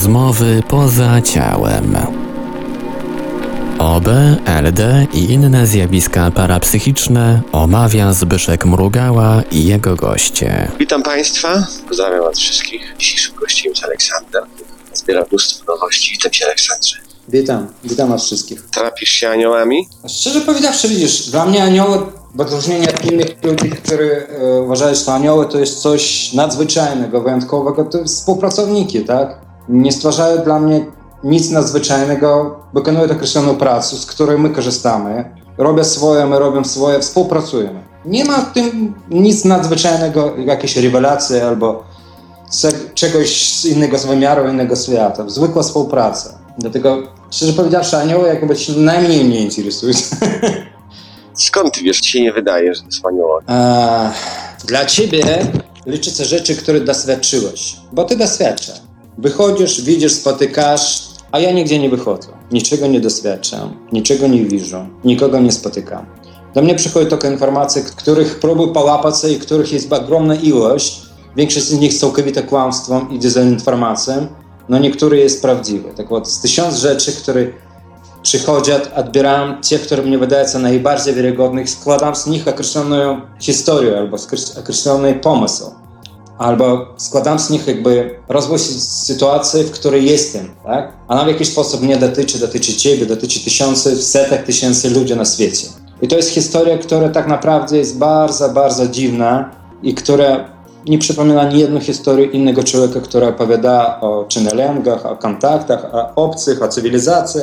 Rozmowy poza ciałem. OB, LD i inne zjawiska parapsychiczne omawia Zbyszek Mrugała i jego goście. Witam Państwa, pozdrawiam Was wszystkich. Dzisiejszym gościem jest Aleksander. Zbiera mnóstwo nowości. Witam Cię Aleksandrze. Witam, witam was wszystkich. Trapisz się aniołami? Szczerze powiedziawszy, widzisz, dla mnie anioły, w odróżnieniu od innych ludzi, którzy e, uważają, że anioły to jest coś nadzwyczajnego, wyjątkowego, to współpracowniki, tak? Nie stwarzają dla mnie nic nadzwyczajnego, wykonują określoną pracę, z której my korzystamy, robią swoje, my robimy swoje, współpracujemy. Nie ma w tym nic nadzwyczajnego, jakieś rewelacje albo czegoś z innego z wymiaru, innego świata. Zwykła współpraca. Dlatego, szczerze powiedziawszy, anioły jakby się najmniej mnie interesują. Skąd Ty wiesz? Ci się nie wydaje, że to aniołowie. Eee, dla ciebie liczy się rzeczy, które doświadczyłeś, bo ty doświadczasz. Wychodzisz, widzisz, spotykasz, a ja nigdzie nie wychodzę. Niczego nie doświadczam, niczego nie widzę, nikogo nie spotykam. Do mnie przychodzi tylko informacje, których próbuję połapać sobie i których jest ogromna ilość. Większość z nich całkowite kłamstwem i dezinformacją, no niektóre jest prawdziwe. Tak вот, z tysiąc rzeczy, które przychodzą, odbieram te, które mnie wydają się najbardziej wiarygodne, składam z nich określoną historię albo skres- określony pomysł. Albo składam z nich jakby rozwój sy- sytuacji, w której jestem, tak? Ona w jakiś sposób mnie dotyczy, dotyczy ciebie, dotyczy tysięcy, setek tysięcy ludzi na świecie. I to jest historia, która tak naprawdę jest bardzo, bardzo dziwna i która nie przypomina ani jedną historię innego człowieka, który opowiada o czynelęgach, o kontaktach, o obcych, o cywilizacji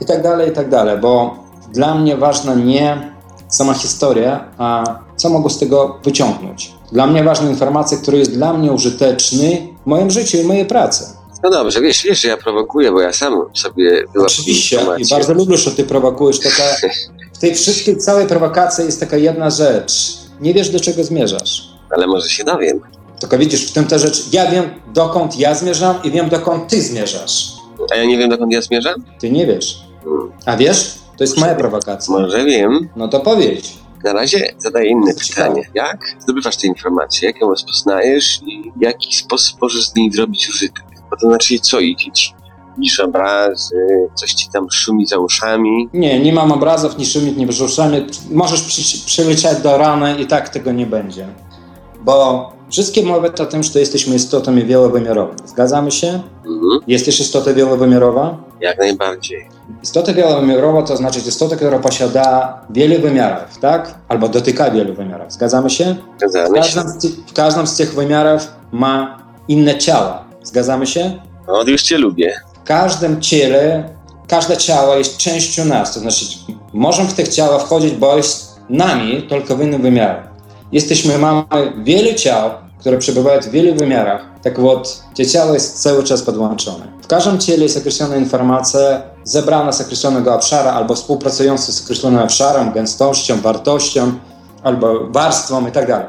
i tak dalej, i tak bo dla mnie ważna nie sama historia, a co mogę z tego wyciągnąć. Dla mnie ważna informacja, która jest dla mnie użyteczny w moim życiu i mojej pracy. No dobrze, wiesz, wiesz, że ja prowokuję, bo ja sam sobie Oczywiście i bardzo lubię, że ty prowokujesz. Taka, w tej wszystkiej, całej prowokacji jest taka jedna rzecz. Nie wiesz, do czego zmierzasz. Ale może się dowiem. Tylko widzisz, w tym ta rzecz, ja wiem, dokąd ja zmierzam i wiem, dokąd ty zmierzasz. A ja nie wiem, dokąd ja zmierzam? Ty nie wiesz. Hmm. A wiesz? To jest moja prowokacja. Może wiem. No to powiedz. Na razie zadaję inne pytanie. Jak zdobywasz te informacje? Jak ją rozpoznajesz i w jaki sposób możesz z niej zrobić użytek? Bo to znaczy, co idzie ci? Widzisz obrazy, coś ci tam szumi za uszami. Nie, nie mam obrazów, ni szumić, ni brzuszami. Możesz przy, przylecieć do rany i tak tego nie będzie. Bo wszystkie mówią o tym, że jesteśmy istotami wielowymiarowymi. Zgadzamy się? Mhm. Jesteś istota wielowymiarowa? Jak najbardziej. Istota wielowymiarowa to znaczy istota, która posiada wiele wymiarów, tak? Albo dotyka wielu wymiarów. Zgadzamy się? W Zgadzamy się. każdym, tych, w każdym z tych wymiarów ma inne ciała. Zgadzamy się? No, już cię lubię. W każdym ciele, każde ciało jest częścią nas. To znaczy, możemy w tych ciała wchodzić, bo jest nami, tylko w innym wymiarze. Jesteśmy, mamy wiele ciał, które przebywają w wielu wymiarach. Tak вот, te ciało jest cały czas podłączone. W każdym ciele jest określona informacja zebrana z określonego obszaru albo współpracująca z określonym obszarem, gęstością, wartością albo warstwą i tak dalej.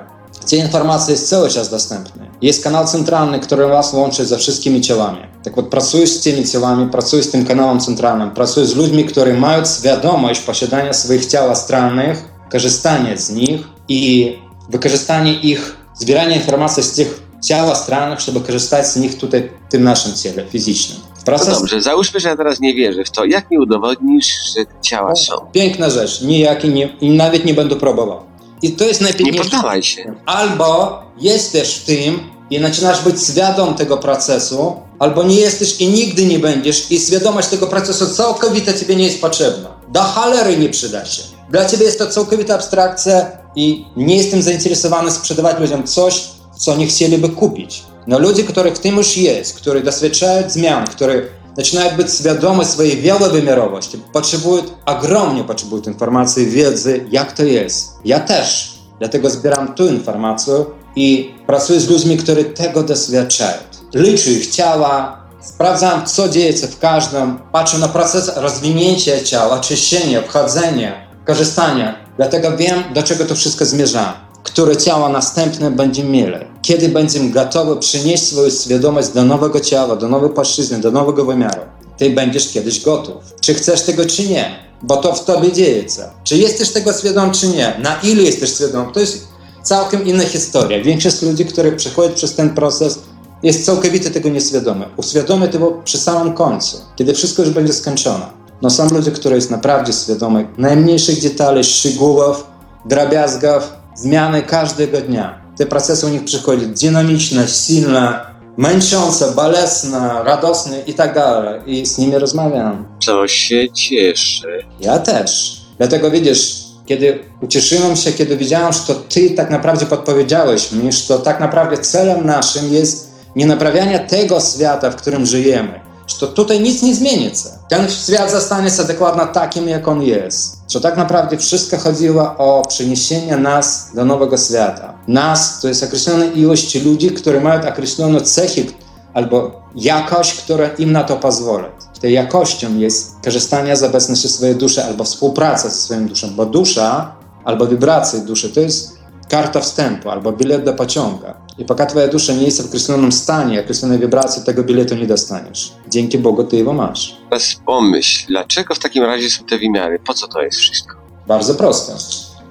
Te informacje jest cały czas dostępne. Jest kanał centralny, który was łączy ze wszystkimi ciałami. Tak вот, pracujesz z tymi ciałami, pracujesz z tym kanałem centralnym, pracujesz z ludźmi, którzy mają świadomość posiadania swoich ciał astralnych, korzystania z nich i wykorzystanie ich, zbieranie informacji z tych ciał astralnych, żeby korzystać z nich tutaj w tym naszym ciele fizycznym. No Proces dobrze, załóżmy, że ja teraz nie wierzę w to. Jak mi udowodnisz, że ciała są? Piękna rzecz, nijaki nie, nawet nie będę próbował. I to jest Nie najpiękniejsze. poddawaj się. Albo jesteś w tym i zaczynasz być świadom tego procesu, albo nie jesteś i nigdy nie będziesz i świadomość tego procesu całkowita ciebie nie jest potrzebna. Do cholery nie przyda się. Dla ciebie jest to całkowita abstrakcja i nie jestem zainteresowany sprzedawać ludziom coś, co nie chcieliby kupić. No ludzie, których w tym już jest, którzy doświadczają zmian, którzy zaczynają być świadomi swojej wielowymiarowości, potrzebują, ogromnie potrzebują informacji, wiedzy, jak to jest. Ja też. Dlatego zbieram tu informację i pracuję z ludźmi, którzy tego doświadczają. Liczę ich ciała, sprawdzam, co dzieje się w każdym, patrzę na proces rozwinięcia ciała, czyszczenia, wchodzenia, korzystania. Dlatego wiem, do czego to wszystko zmierza. Które ciała następne będziemy mieli. Kiedy będziemy gotowi przynieść swoją świadomość do nowego ciała, do nowej płaszczyzny, do nowego wymiaru. Ty będziesz kiedyś gotów. Czy chcesz tego, czy nie? Bo to w tobie dzieje się. Czy jesteś tego świadom, czy nie? Na ile jesteś świadom? To jest całkiem inna historia. Większość ludzi, którzy przechodzą przez ten proces, jest całkowicie tego nieświadomy. Uświadomy tego przy samym końcu, kiedy wszystko już będzie skończone. No są ludzie, którzy jest naprawdę świadomy najmniejszych detali, szczegółów, drobiazgów, zmiany każdego dnia. Te procesy u nich przychodzą dynamiczne, silne, męczące, bolesne, radosne i tak dalej. I z nimi rozmawiam. To się cieszę. Ja też. Dlatego widzisz, kiedy ucieszyłem się, kiedy widziałem, że to ty tak naprawdę podpowiedziałeś mi, że to tak naprawdę celem naszym jest nie naprawianie tego świata, w którym żyjemy, to tutaj nic nie zmieni się. Ten świat zostanie dokładnie takim, jak on jest. Że tak naprawdę wszystko chodziło o przeniesienie nas do nowego świata. Nas to jest określona ilość ludzi, którzy mają określone cechy albo jakość, która im na to pozwoli. Tej jakością jest korzystanie z obecności swojej duszy albo współpraca ze swoją duszą, bo dusza albo wibracje duszy to jest karta wstępu albo bilet do pociąga. I poka twoja dusza nie jest w określonym stanie, określonej wibracji, tego biletu nie dostaniesz. Dzięki Bogu ty jego masz. Teraz pomyśl, dlaczego w takim razie są te wymiary? Po co to jest wszystko? Bardzo proste.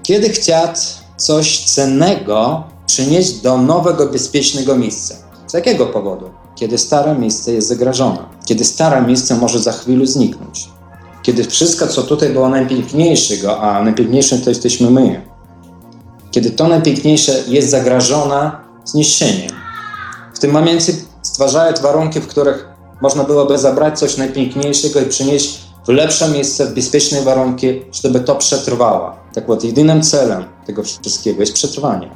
Kiedy chcieć coś cennego przynieść do nowego, bezpiecznego miejsca? Z jakiego powodu? Kiedy stare miejsce jest zagrożone. Kiedy stare miejsce może za chwilę zniknąć. Kiedy wszystko, co tutaj było najpiękniejszego, a najpiękniejszym to jesteśmy my Kiedy to najpiękniejsze jest zagrożone zniszczeniem. W tym momencie stwarzają warunki, w których można byłoby zabrać coś najpiękniejszego i przynieść w lepsze miejsce, w bezpieczne warunki, żeby to przetrwało. Tak вот, jedynym celem tego wszystkiego jest przetrwanie.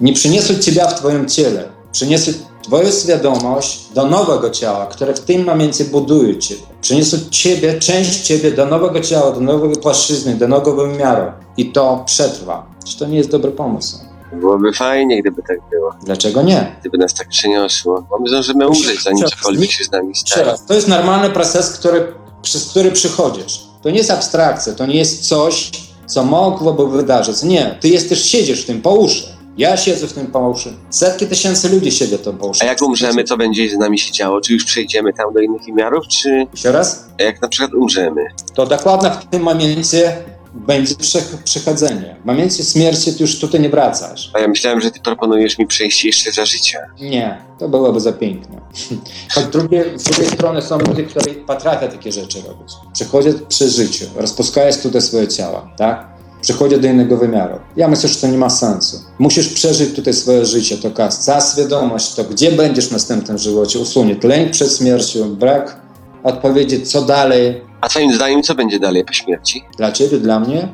Nie przyniosą Ciebie w Twoim ciele, przyniosą Twoją świadomość do nowego ciała, które w tym momencie buduje Ciebie. Przyniosą Ciebie, część Ciebie do nowego ciała, do nowej płaszczyzny, do nowego wymiaru. I to przetrwa. Czy to nie jest dobry pomysł? Byłoby fajnie, gdyby tak było. Dlaczego nie? Gdyby nas tak przeniosło. Bo my zdążymy umrzeć, zanim cokolwiek się z nami stanie. to jest normalny proces, który, przez który przychodzisz. To nie jest abstrakcja, to nie jest coś, co mogłoby wydarzyć. Nie, ty jesteś, siedzisz w tym po uszy. Ja siedzę w tym po uszy. Setki tysięcy ludzi siedzą w tym po uszy. A jak umrzemy, co będzie z nami się działo? Czy już przejdziemy tam do innych wymiarów, czy Jeszcze raz? jak na przykład umrzemy? To dokładnie w tym momencie będzie prze- przechodzenie. W momencie śmierci ty już tutaj nie wracasz. A ja myślałem, że ty proponujesz mi przejście jeszcze za życia. Nie, to byłoby za piękne. Drugie, z drugiej strony są ludzie, którzy potrafią takie rzeczy robić. Przychodzą przy życiu, rozpuszczając tutaj swoje ciała, tak? Przychodzą do innego wymiaru. Ja myślę, że to nie ma sensu. Musisz przeżyć tutaj swoje życie, to kas. Cała świadomość, to gdzie będziesz w następnym żywocie, usunie lęk przed śmiercią, brak odpowiedzi, co dalej, A twoim zdaniem, co będzie dalej po śmierci? dla ciebie, dla mnie.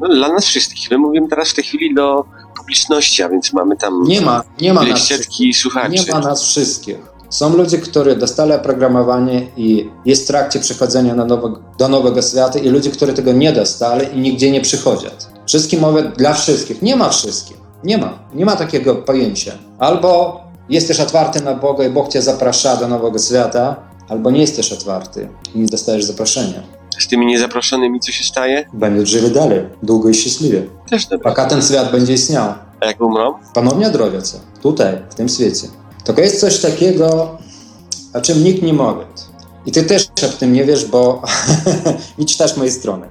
No, dla nas wszystkich. My mówimy teraz w tej chwili do publiczności, a więc mamy tam Nie ma, nie ma nas setki słuchaczy. Nie ma nas wszystkich. Są ludzie, którzy dostali oprogramowanie i jest w trakcie przechodzenia na nowe, do nowego świata i ludzie, którzy tego nie dostali i nigdzie nie przychodzą. Wszystkim mówię dla wszystkich. Nie ma wszystkich. Nie ma. Nie ma takiego pojęcia. Albo jesteś otwarty na Boga i Bóg cię zaprasza do nowego świata, albo nie jesteś otwarty i nie dostajesz zaproszenia. Z tymi niezaproszonymi co się staje? Będziesz żyli dalej, długo i szczęśliwie. Też dobrze. Пока ten świat będzie istniał. A jak umrą? ponownie odrodzą tutaj, w tym świecie. Tylko jest coś takiego, o czym nikt nie mówi. I ty też w tym nie wiesz, bo nie czytasz mojej strony.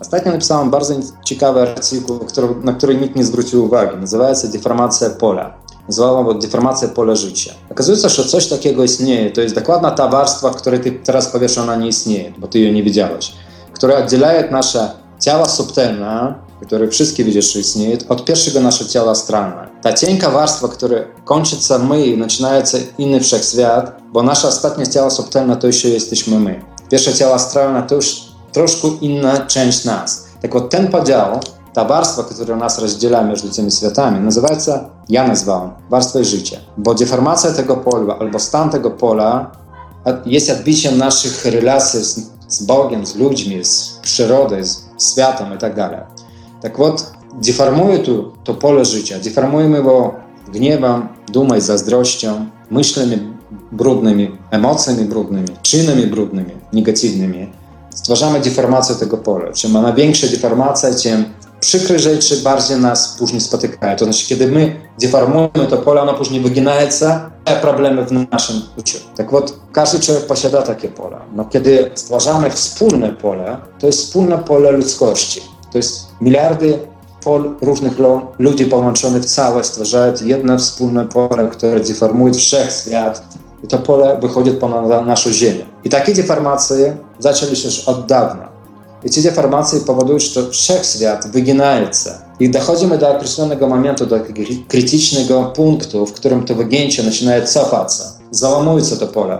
Ostatnio napisałem bardzo ciekawy artykuł, który, na który nikt nie zwrócił uwagi. Nazywa się Deformacja pola. Nazywałem go Deformacja pola życia. Okazuje się, że coś takiego istnieje. To jest dokładna ta warstwa, w której ty teraz powiesz, ona nie istnieje, bo ty jej nie widziałeś. Która oddziela nasze ciała subtelne, które wszystkie widzisz, że istnieje, od pierwszego naszego ciała astralne. Ta cienka warstwa, która kończy się my i zaczyna się inny wszechświat, bo nasze ostatnie ciało subtelne to jeszcze jesteśmy my. Pierwsze ciało astralne to już troszkę inna część nas. Tak вот ten podział, ta warstwa, która nas rozdziela między tymi światami, nazywa się, ja nazwałem, warstwą życia. Bo deformacja tego pola, albo stan tego pola jest odbiciem naszych relacji z, z Bogiem, z ludźmi, z przyrodą, z światem i tak dalej. Tak вот, deformuje tu to pole życia, deformujemy go gniewem, dumą i zazdrością, myślami brudnymi, emocjami brudnymi, czynami brudnymi, negatywnymi. Stwarzamy deformację tego pola. Czym ma większa deformacja, tym przykre rzeczy bardziej nas później spotykają. To znaczy, kiedy my deformujemy to pole, ono później wyginaje się, problemy w naszym życiu. Tak вот, każdy człowiek posiada takie pole. No, kiedy stwarzamy wspólne pole, to jest wspólne pole ludzkości. To jest miliardy pol różnych lo, ludzi połączonych w całe stwarzają jedno wspólne pole, które deformuje wszechświat. I to pole wychodzi ponad naszą Ziemię. I takie deformacje zaczęły się już od dawna. I te deformacje powodują, że wszechświat wyginaje się. I dochodzimy do określonego momentu, do krytycznego punktu, w którym to wygięcie zaczyna cofać się. Załamuje się to pole.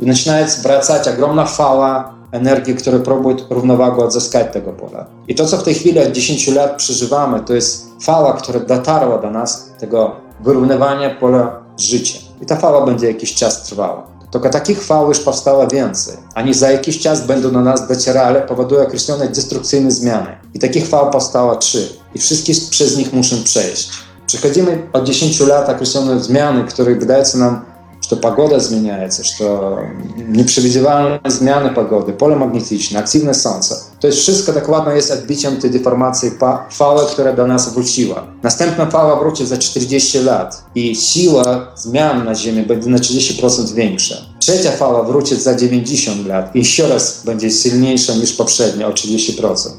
I zaczyna wracać ogromna fala energii, która próbuje równowagę odzyskać tego pola. I to, co w tej chwili od 10 lat przeżywamy, to jest fala, która dotarła do nas, tego wyrównywania pola życia. I ta fala będzie jakiś czas trwała. Tylko takich fal już powstało więcej. Ani za jakiś czas będą do nas docierale, powodują określone destrukcyjne zmiany. I takich fal powstało trzy. I wszystkie przez nich muszą przejść. Przechodzimy od 10 lat określone zmiany, które wydają się nam что погода изменяется, что непrzewidywalne zmiany pogody, pole magnetyczne, aktywne słońce. To jest wszystko dokładnie jest odbiciem tej deformacji fali, która do nas wróciła. Następna fala wróci za 40 lat i siła zmian na Ziemi będzie na 30% większa. Trzecia fala wróci za 90 lat i jeszcze raz będzie silniejsza niż poprzednia o 30%.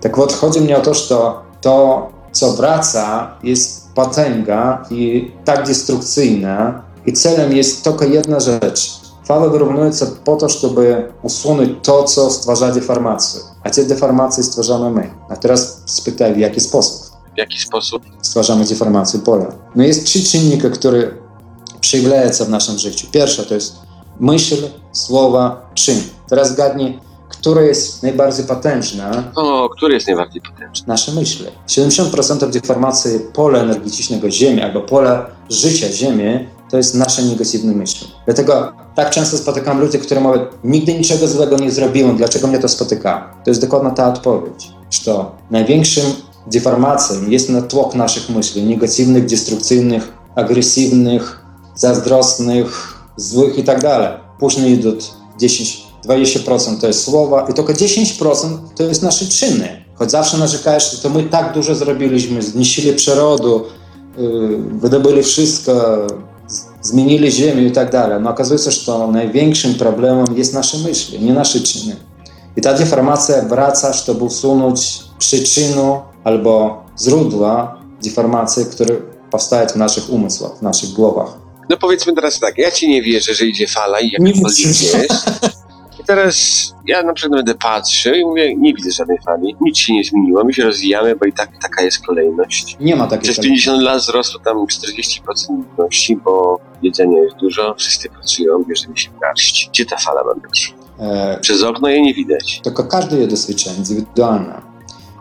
Tak вот, chodzi mi o to, że to, co wraca, jest potęga i tak destrukcyjna, i celem jest tylko jedna rzecz. Fala wyrównująca po to, żeby usunąć to, co stwarza deformację. A te deformacje stwarzamy my. A teraz spytaj, w jaki sposób? W jaki sposób? Stwarzamy deformację pola. No jest trzy czynniki, które przejawiają w naszym życiu. Pierwsza to jest myśl, słowa, czyn. Teraz zgadnij, która jest najbardziej potężna? O, który jest najbardziej potężny? Nasze myśli. 70% deformacji pola energetycznego Ziemi albo pola życia Ziemi to jest nasze negatywne myśli. Dlatego tak często spotykam ludzi, którzy mówią, nigdy niczego złego nie zrobiłem, dlaczego mnie to spotyka? To jest dokładnie ta odpowiedź, że największym deformacją jest natłok naszych myśli, negatywnych, destrukcyjnych, agresywnych, zazdrosnych, złych i tak dalej. Później idą 10 20% to jest słowa i tylko 10% to jest nasze czyny. Choć zawsze narzekałeś, że to my tak dużo zrobiliśmy, zniszczyli przyrodę, yy, wydobyli wszystko, zmienili ziemię i tak dalej. No okazuje się, że największym problemem jest nasze myśli, nie nasze czyny. I ta deformacja wraca, żeby usunąć przyczynę albo źródła deformacji, które powstają w naszych umysłach, w naszych głowach. No powiedzmy teraz tak, ja ci nie wierzę, że idzie fala i Nie jakkolwiek widzę. jest. I teraz ja na przykład będę patrzył i mówię, nie widzę żadnej fali, nic się nie zmieniło, my się rozwijamy, bo i tak taka jest kolejność. Nie ma takiej Przez 50 lat wzrosło tam 40% ludności, bo jedzenia jest dużo, wszyscy pracują, bierzemy się w garść. Gdzie ta fala ma być? e, Przez okno jej nie widać. Tylko każdy jest doświadczenie indywidualne.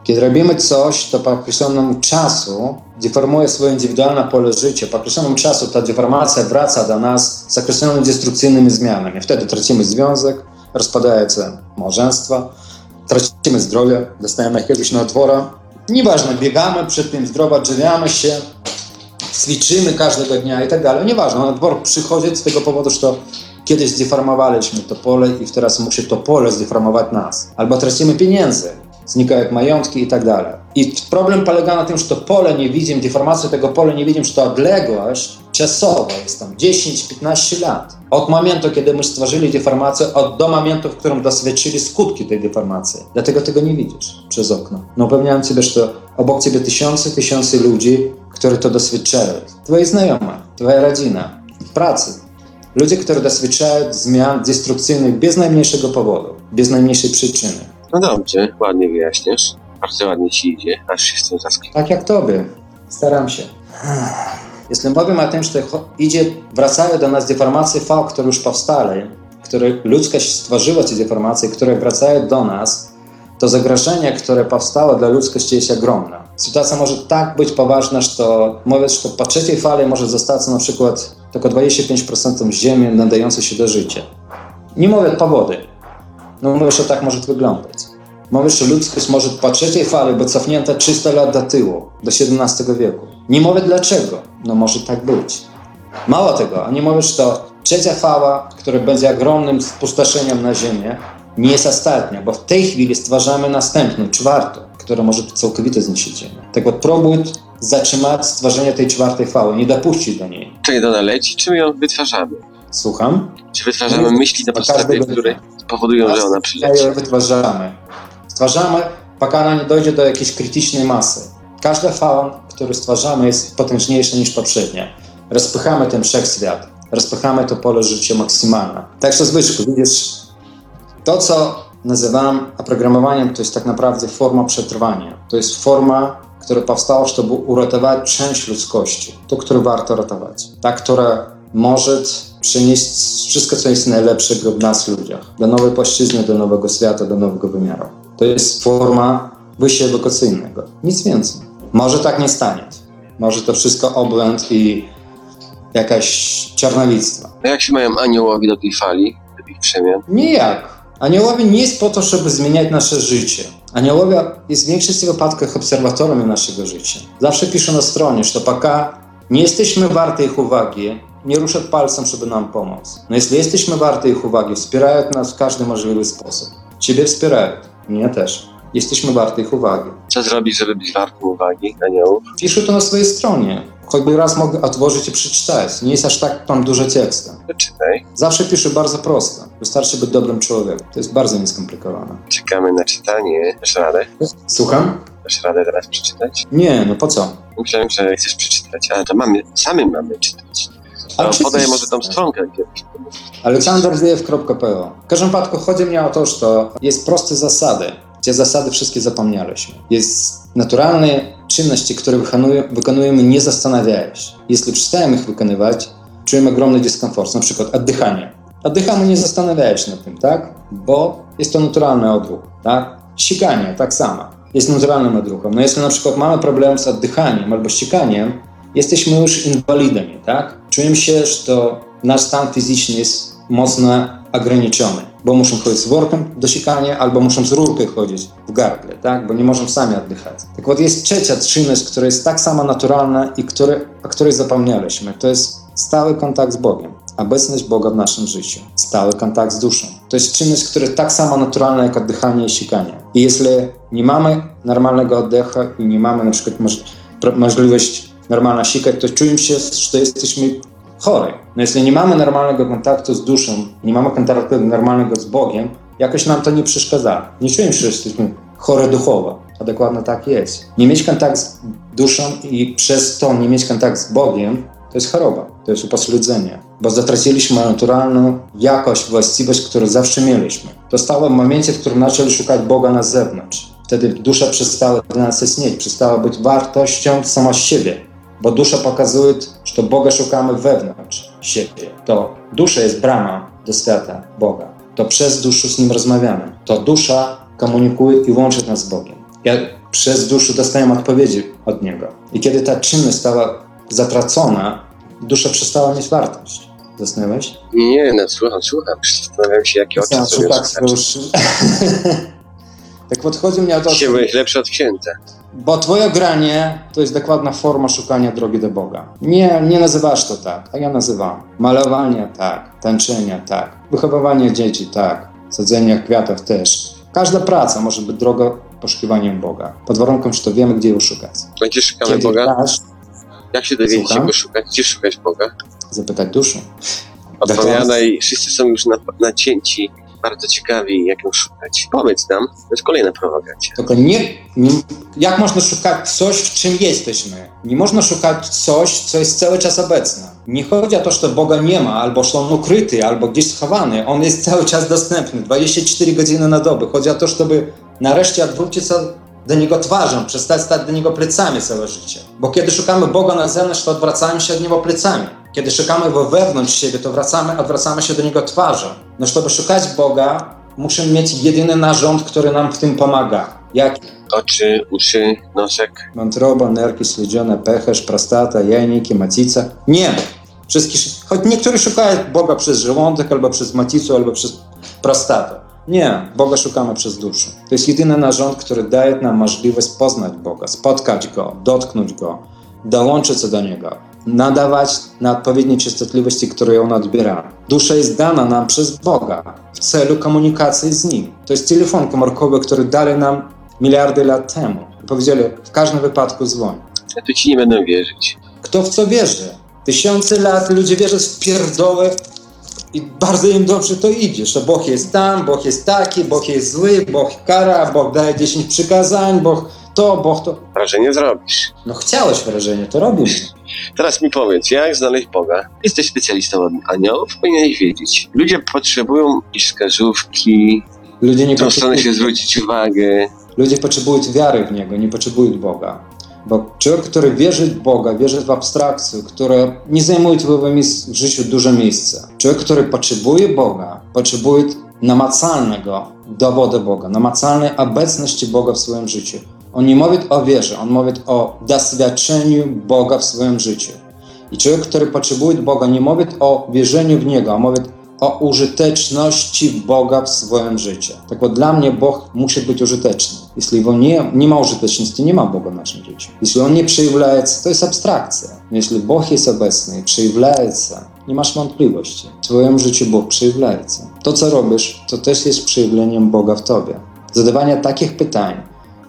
Kiedy robimy coś, to po określonym czasu deformuje swoje indywidualne pole życia. Po określonym czasu ta deformacja wraca do nas z określonymi destrukcyjnymi zmianami. Wtedy tracimy związek, rozpadają się małżeństwa, tracimy zdrowie, dostajemy jakiegoś nowotwora. Nieważne, biegamy przed tym zdrowo, odżywiamy się, ćwiczymy każdego dnia i tak dalej. Nieważne, nowotwór przychodzi z tego powodu, że kiedyś zdeformowaliśmy to pole i teraz musi to pole zdeformować nas. Albo tracimy pieniądze, znikają majątki i tak dalej. I problem polega na tym, że to pole nie widzimy, deformację tego pola nie widzimy, że to odległość czasowa jest tam 10-15 lat. Od momentu, kiedy my stworzyli deformację, od do momentu, w którym doświadczyli skutki tej deformacji. Dlatego tego nie widzisz przez okno. No upewniam Ciebie, że obok Ciebie tysiące, tysiące ludzi, którzy to doświadczają. Twoje znajome, Twoja rodzina, pracy. Ludzie, którzy doświadczają zmian destrukcyjnych bez najmniejszego powodu, bez najmniejszej przyczyny. No dobrze, ładnie wyjaśniasz. Bardzo ładnie ci idzie, aż się z tym zaskoczył. Tak jak tobie. Staram się. Jeśli mówimy o tym, że idzie, wracają do nas deformacje fał, które już powstały, które ludzkość stworzyła te deformacje, które wracają do nas, to zagrożenie, które powstało dla ludzkości jest ogromne. Sytuacja może tak być poważna, że mówię, że po trzeciej fali może zostać na przykład tylko 25% ziemi nadającej się do życia. Nie mówię powody. No mówię, że tak może wyglądać. Mówisz, że ludzkość może po trzeciej fali być cofnięta 300 lat do tyłu, do XVII wieku. Nie mówię dlaczego, no może tak być. Mało tego, a nie mówisz, że to trzecia fala, która będzie ogromnym spustoszeniem na Ziemię, nie jest ostatnia, bo w tej chwili stwarzamy następną, czwartą, która może całkowicie zniszczyć Ziemię. Tak вот próbuj zatrzymać stworzenie tej czwartej fali, nie dopuścić do niej. Czy do naleci, czy my ją wytwarzamy? Słucham? Czy wytwarzamy myśli na Do podstawie, każdego które dnia. powodują, że ona przyleci? ją wytwarzamy. Stwarzamy, poka ona nie dojdzie do jakiejś krytycznej masy. Każdy fałan, który stwarzamy, jest potężniejszy niż poprzednia. Rozpychamy ten wszechświat, rozpychamy to pole życia maksymalne. Także Zbyszku, widzisz, to co nazywam oprogramowaniem, to jest tak naprawdę forma przetrwania. To jest forma, która powstała, żeby uratować część ludzkości, to, które warto ratować. Ta, która może przynieść wszystko, co jest najlepszego w nas ludziach, do nowej płaszczyzny, do nowego świata, do nowego wymiaru. To jest forma wyjścia edukacyjnego. Nic więcej. Może tak nie stanie. Może to wszystko obłęd i jakaś czarnolictwo. A jak się mają aniołowi do tej fali, do tych przemian? Nijak. Aniołowie nie jest po to, żeby zmieniać nasze życie. Aniołowie jest w większości wypadkach obserwatorem naszego życia. Zawsze piszą na stronie, że paka nie jesteśmy warty ich uwagi, nie ruszą palcem, żeby nam pomóc. No jeśli jesteśmy warty ich uwagi, wspierają nas w każdy możliwy sposób. Ciebie wspierają mnie też. Jesteśmy warty ich uwagi. Co zrobić, żeby być wartym uwagi aniołów? Piszę to na swojej stronie. Choćby raz mogę otworzyć i przeczytać. Nie jest aż tak tam dużo tekstu. Czytaj. Zawsze piszę bardzo prosto. Wystarczy być dobrym człowiekiem. To jest bardzo nieskomplikowane. Czekamy na czytanie. Dasz radę? Słucham? Dasz radę teraz przeczytać? Nie, no po co? Myślałem, że chcesz przeczytać, ale to mamy, samym mamy czytać. Ale A czy podaję może tą stronkę. aleksanderzew.pl W każdym wypadku chodzi mi o to, że jest proste zasady. Te zasady wszystkie zapomnieliśmy. Jest naturalne czynności, które wykonujemy nie zastanawiając się. Jeśli przestajemy ich wykonywać, czujemy ogromny dyskomfort, na przykład oddychanie. Oddychamy nie zastanawiając się nad tym, tak? Bo jest to naturalny odruch, tak? Sikanie, tak samo. Jest naturalnym odruchem. No jeśli na przykład mamy problem z oddychaniem albo ścikaniem, jesteśmy już inwalidami, tak? Czujemy się, że to nasz stan fizyczny jest mocno ograniczony, bo muszą chodzić z workiem do sikania albo muszą z rurką chodzić w gardle, tak? Bo nie możemy sami oddychać. Tak вот jest trzecia czynność, która jest tak samo naturalna i które, o której zapomnieliśmy. To jest stały kontakt z Bogiem. Obecność Boga w naszym życiu. Stały kontakt z duszą. To jest czynność, która jest tak samo naturalna jak oddychanie i sikanie. I jeśli nie mamy normalnego oddechu i nie mamy na przykład moż- normalnie sikać, to czujemy się, że jesteśmy chory. No jeśli nie mamy normalnego kontaktu z duszą, nie mamy kontaktu normalnego z Bogiem, jakoś nam to nie przeszkadza. Nie czujemy się, że jesteśmy chory duchowo. A dokładnie tak jest. Nie mieć kontakt z duszą i przez to nie mieć kontakt z Bogiem, to jest choroba, to jest upośledzenie, bo zatraciliśmy naturalną jakość, właściwość, którą zawsze mieliśmy. To stało w momencie, w którym zaczęli szukać Boga na zewnątrz. Wtedy dusza przestała dla nas istnieć, przestała być wartością sama z siebie, bo dusza pokazuje, że Boga szukamy wewnątrz siebie. To dusza jest brama do świata Boga. To przez duszę z Nim rozmawiamy. To dusza komunikuje i łączy nas z Bogiem. Ja przez duszę dostałem odpowiedzi od Niego. I kiedy ta czynność stała zatracona, dusza przestała mieć wartość. Zasnęłeś? Nie, nie, no słucham, słucham. Zastanawiam się, jakie oczy sobie tak, już. tak podchodzi mnie o to, Dzisiaj byłeś lepszy od księdza. Bo twoje granie to jest dokładna forma szukania drogi do Boga. Nie, nie nazywasz to tak, a ja nazywam. Malowanie tak, tańczenie tak, wychowywanie dzieci tak, sadzenie kwiatów też. Każda praca może być drogą poszukiwaniem Boga, pod warunkiem, że to wiemy, gdzie ją szukać. Gdzie szukamy Kiedy Boga? dasz, Jak się dowiedzieć, Słucham? go szukać? Gdzie szukać Boga? zapytać duszę. Odpowiadaj, wszyscy są już na, nacięci, bardzo ciekawi, jak ją szukać. Powiedz nam, to jest kolejna prowokacja. Tylko nie, nie, jak można szukać coś, w czym jesteśmy? Nie można szukać coś, co jest cały czas obecne. Nie chodzi o to, że Boga nie ma, albo że On ukryty, albo gdzieś schowany. On jest cały czas dostępny, 24 godziny na dobę. Chodzi o to, żeby nareszcie odwrócić się do Niego twarzą, przestać stać do Niego plecami całe życie. Bo kiedy szukamy Boga na zewnątrz, to odwracamy się od Niego plecami. Kiedy szukamy Go wewnątrz siebie, to wracamy, odwracamy się do Niego twarzą. No, żeby szukać Boga, musimy mieć jedyny narząd, który nam w tym pomaga. Jak Oczy, uszy, nosek. wątroba, nerki, śledzione, pęcherz, prostata, jajniki, macica. Nie! Wszystkie, choć niektórzy szukają Boga przez żołądek, albo przez macicę, albo przez prostatę. Nie, Boga szukamy przez duszę. To jest jedyny narząd, który daje nam możliwość poznać Boga, spotkać Go, dotknąć Go, dołączyć się do Niego, nadawać na odpowiednie częstotliwości, które On odbiera. Dusza jest dana nam przez Boga w celu komunikacji z Nim. To jest telefon komórkowy, który dali nam miliardy lat temu. Powiedzieli, w każdym wypadku dzwoń. Ja tu ci nie będę wierzyć. Kto w co wierzy? Tysiące lat ludzie wierzą w pierdoły i bardzo im dobrze to idzie, że Bóg jest tam, Bóg jest taki, Bóg jest zły, Bóg kara, Bóg daje 10 przykazań, Bóg to, Bóg to. Wrażenie zrobisz. No chciałeś wrażenie, to robimy. Teraz mi powiedz, jak znaleźć Boga? Jesteś specjalistą od aniołów, powinieneś wiedzieć. Ludzie potrzebują jakieś wskazówki, Ludzie nie w którą stronę się zwrócić uwagę. ludzie potrzebują wiary w Niego, nie potrzebują Boga. Bo człowiek, który wierzy w Boga, wierzy w abstrakcję, która nie zajmuje w życiu duże miejsce. Człowiek, który potrzebuje Boga, potrzebuje namacalnego dowodu Boga, namacalnej obecności Boga w swoim życiu. On nie mówi o wierze, on mówi o doświadczeniu Boga w swoim życiu. I człowiek, który potrzebuje Boga, nie mówi o wierzeniu w Niego, a mówi o użyteczności Boga w swoim życiu. Tak bo dla mnie Bóg musi być użyteczny. Jeśli on nie, nie ma użyteczności, nie ma Boga w naszym życiu. Jeśli On nie przejawiaje to jest abstrakcja. Jeśli Bóg jest obecny i przejawiaje nie masz wątpliwości. W Twoim życiu Bóg przejawiaje To, co robisz, to też jest przejawieniem Boga w Tobie. Zadawanie takich pytań,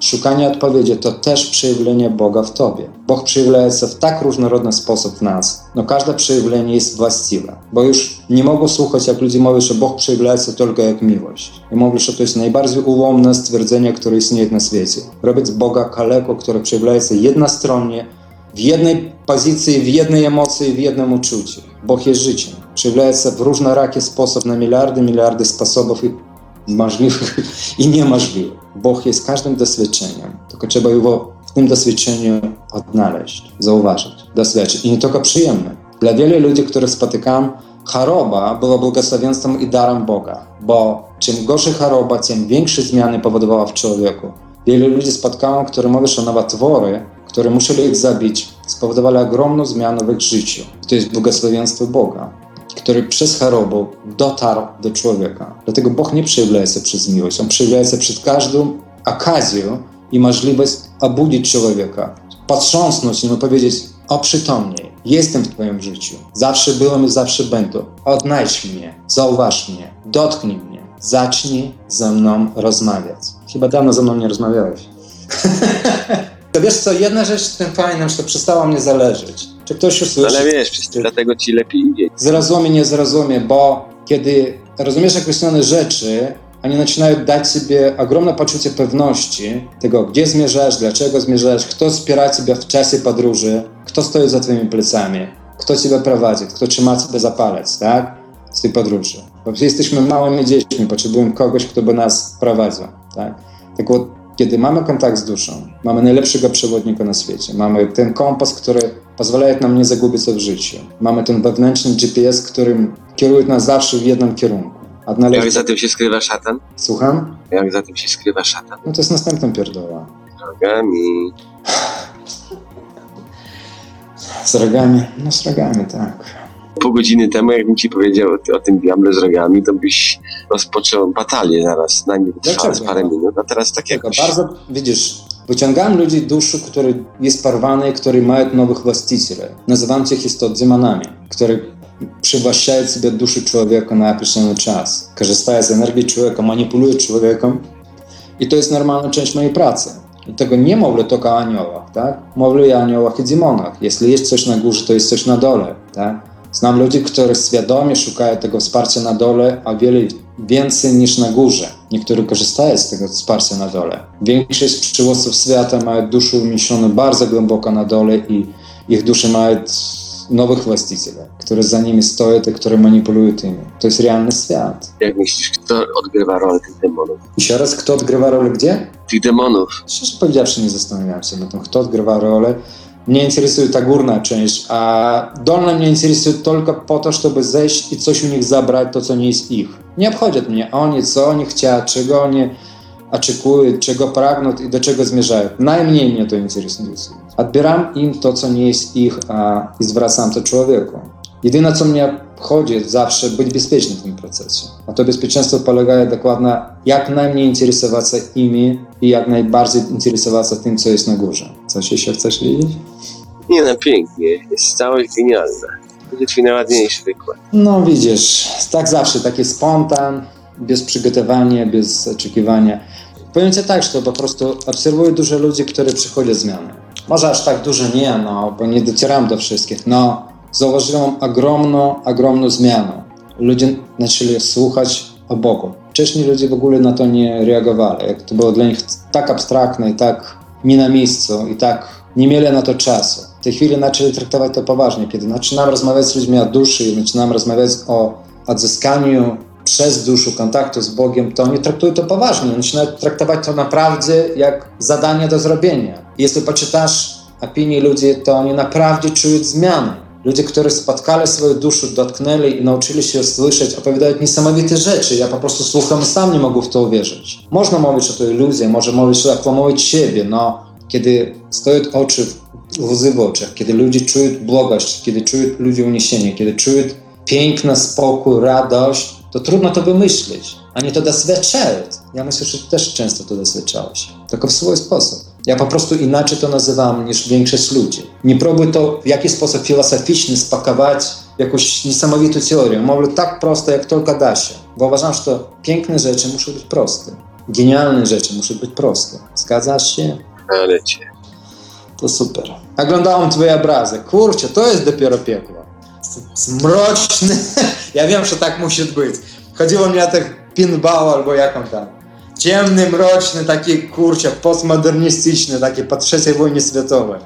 Szukanie odpowiedzi to też przejawienie Boga w Tobie. Bóg przejawia się w tak różnorodny sposób w nas, no każde przejawienie jest właściwe. Bo już nie mogę słuchać, jak ludzie mówią, że Bóg przejawia się tylko jak miłość. I mówię, że to jest najbardziej ułomne stwierdzenie, które istnieje na świecie. Robić Boga kaleko, które przejawia się jednostronnie, w jednej pozycji, w jednej emocji, w jednym uczuciu. Bóg jest życiem. Przejawia się w różnoraki sposób, na miliardy, miliardy sposobów i możliwych i niemożliwych. Bóg jest każdym doświadczeniem, tylko trzeba jego w tym doświadczeniu odnaleźć, zauważyć, doświadczyć. I nie tylko przyjemne. Dla wielu ludzi, których spotykam, choroba była błogosławieństwem i darem Boga, bo czym gorsza choroba, tym większe zmiany powodowała w człowieku. Wielu ludzi spotkałem, którzy mówią, że nowotwory, które musieli ich zabić, spowodowały ogromną zmianę w ich życiu. To jest błogosławieństwo Boga który przez chorobę dotarł do człowieka. Dlatego Bóg nie przejawia się przez miłość, On przejawia się przed każdą okazją i możliwość obudzić człowieka, potrząsnąć nim i powiedzieć oprzytomnij, jestem w twoim życiu, zawsze byłem i zawsze będę, odnajdź mnie, zauważ mnie, dotknij mnie, zacznij ze mną rozmawiać. Chyba dawno ze mną nie rozmawiałeś. to wiesz co, jedna rzecz w tym fajnym, że to przestało mnie zależeć. Czy ktoś usłyszy? No ale wiesz, czy... dlatego ci lepiej idzie. Zrozumie, nie zrozumie, bo kiedy rozumiesz określone rzeczy, oni zaczynają dać sobie ogromne poczucie pewności tego, gdzie zmierzasz, dlaczego zmierzasz, kto wspiera ciebie w czasie podróży, kto stoi za twoimi plecami, kto ciebie prowadzi, kto trzyma ciebie za palec, tak? Z tej podróży. Bo jesteśmy małymi dziećmi, potrzebujemy kogoś, kto by nas prowadził, tak? Tak kiedy mamy kontakt z duszą, mamy najlepszego przewodnika na świecie, mamy ten kompas, który pozwala nam nie zagubić się w życiu. Mamy ten wewnętrzny GPS, którym kieruje nas zawsze w jednym kierunku. Jak za tym się skrywa szatan? Słucham? Jak za tym się skrywa szatan? No to jest następna pierdoła. Rogami. Z rogami? No z rogami, tak. Pół godziny temu, jakbym ci powiedział o, o tym diable z rogami, to byś rozpoczął batalię zaraz, na nim trwała parę minut, a teraz tak jakoś... bardzo, widzisz, wyciągam ludzi duszy, który jest porwany, który mają nowych właścicieli. Nazywam tych istot demonami, które przywłaszczają sobie duszy człowieka na określony czas. Korzystają z energii człowieka, manipulują człowiekiem i to jest normalna część mojej pracy. I tego nie mówię tylko o aniołach, tak? Mówię o aniołach i demonach. Jeśli jest coś na górze, to jest coś na dole, tak? Znam ludzi, którzy świadomie szukają tego wsparcia na dole, a wiele więcej niż na górze. Niektórzy korzystają z tego wsparcia na dole. Większość przywódców świata mają duszę umieszczone bardzo głęboko na dole i ich dusze mają nowych właścicieli, które za nimi stoją i które manipulują tymi. To jest realny świat. Jak myślisz, kto odgrywa rolę tych demonów? Jeszcze raz, kto odgrywa rolę gdzie? Tych demonów. Szczerze powiedziawszy, nie zastanawiałem się nad tym, kto odgrywa rolę. Mnie interesuje ta górna część, a dolna mnie interesuje tylko po to, żeby zejść i coś u nich zabrać, to co nie jest ich. Nie obchodzi mnie oni, co oni chcieli, czego oni oczekują, czego pragną i do czego zmierzają. Najmniej mnie to interesuje. Odbieram im to, co nie jest ich, a i zwracam to człowieku. Jedyne, co mnie chodzi zawsze, być bezpiecznym w tym procesie. A to bezpieczeństwo polega dokładnie jak najmniej interesować się imi i jak najbardziej interesować się tym, co jest na górze. Coś jeszcze chcesz wiedzieć? Nie no, pięknie. Jest całość genialna. Będzie twój najładniejszy wykład. No widzisz, tak zawsze, taki spontan, bez przygotowania, bez oczekiwania. Powiem ci tak, że to po prostu obserwuję dużo ludzi, którzy przychodzą zmiany. Może aż tak dużo nie, no, bo nie docieram do wszystkich, no zauważyłem ogromną, ogromną zmianę. Ludzie zaczęli słuchać o Bogu. Wcześniej ludzie w ogóle na to nie reagowali. Jak to było dla nich tak abstrakne i tak nie na miejscu i tak nie mieli na to czasu. W tej chwili zaczęli traktować to poważnie, kiedy zaczynam rozmawiać z ludźmi o duszy i zaczynam rozmawiać o odzyskaniu przez duszę kontaktu z Bogiem, to oni traktują to poważnie. Zaczynają traktować to naprawdę jak zadanie do zrobienia. Jeśli poczytasz opinii ludzi, to oni naprawdę czują zmiany. Ludzie, którzy spotkali swoją duszę, dotknęli i nauczyli się słyszeć, opowiadają niesamowite rzeczy. Ja po prostu słucham, sam nie mogę w to uwierzyć. Można mówić, że to iluzja, może mówić, że okłamować siebie, no kiedy stoją oczy, łzy w oczach, kiedy ludzie czują błogość, kiedy czują ludzie uniesienie, kiedy czują piękno, spokój, radość, to trudno to wymyślić, nie to doświadczać. Ja myślę, że też często to doświadczałeś, tylko w swój sposób. Ja po prostu inaczej to nazywam niż większość ludzi. Nie próbuj to w jakiś sposób filozoficzny spakować jakąś niesamowitą teorię. Mówię tak prosto, jak tylko da się. Bo uważam, że piękne rzeczy muszą być proste. Genialne rzeczy muszą być proste. Zgadzasz się? Ale cię. To super. Oglądałem twoje obrazy. Kurczę, to jest dopiero piekło. Zmroczny. Ja wiem, że tak musi być. Chodziło mi o tych pinball albo jak on tam. Ciemny, mroczny, taki kurczę, postmodernistyczny, taki po trzeciej wojnie światowej.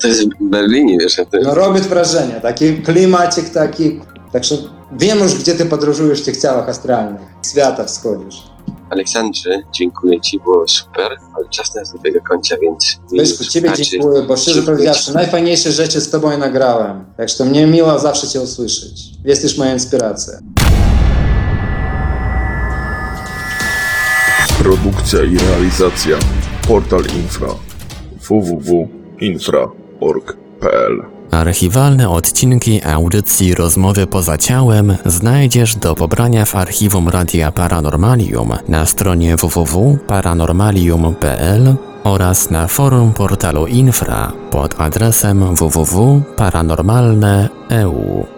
To jest w Berlinie, wiesz, to No robi wrażenie, taki klimacik taki. Także wiem już, gdzie ty podróżujesz w tych ciałach astralnych. Świata wschodzisz. Aleksandrze, dziękuję Ci, było super, ale czas nas dobiega końca, więc... Leszku, ciebie Znaczy, dziękuję, bo szczerze powiedziawszy, najfajniejsze rzeczy z tobą nagrałem. Także to mnie miło zawsze cię usłyszeć. Jesteś moja inspiracja. Produkcja i realizacja Portal Infra www.infra.org.pl Archiwalne odcinki audycji Rozmowy poza ciałem znajdziesz do pobrania w archiwum Radia Paranormalium na stronie www.paranormalium.pl oraz na forum portalu Infra pod adresem www.paranormalne.eu.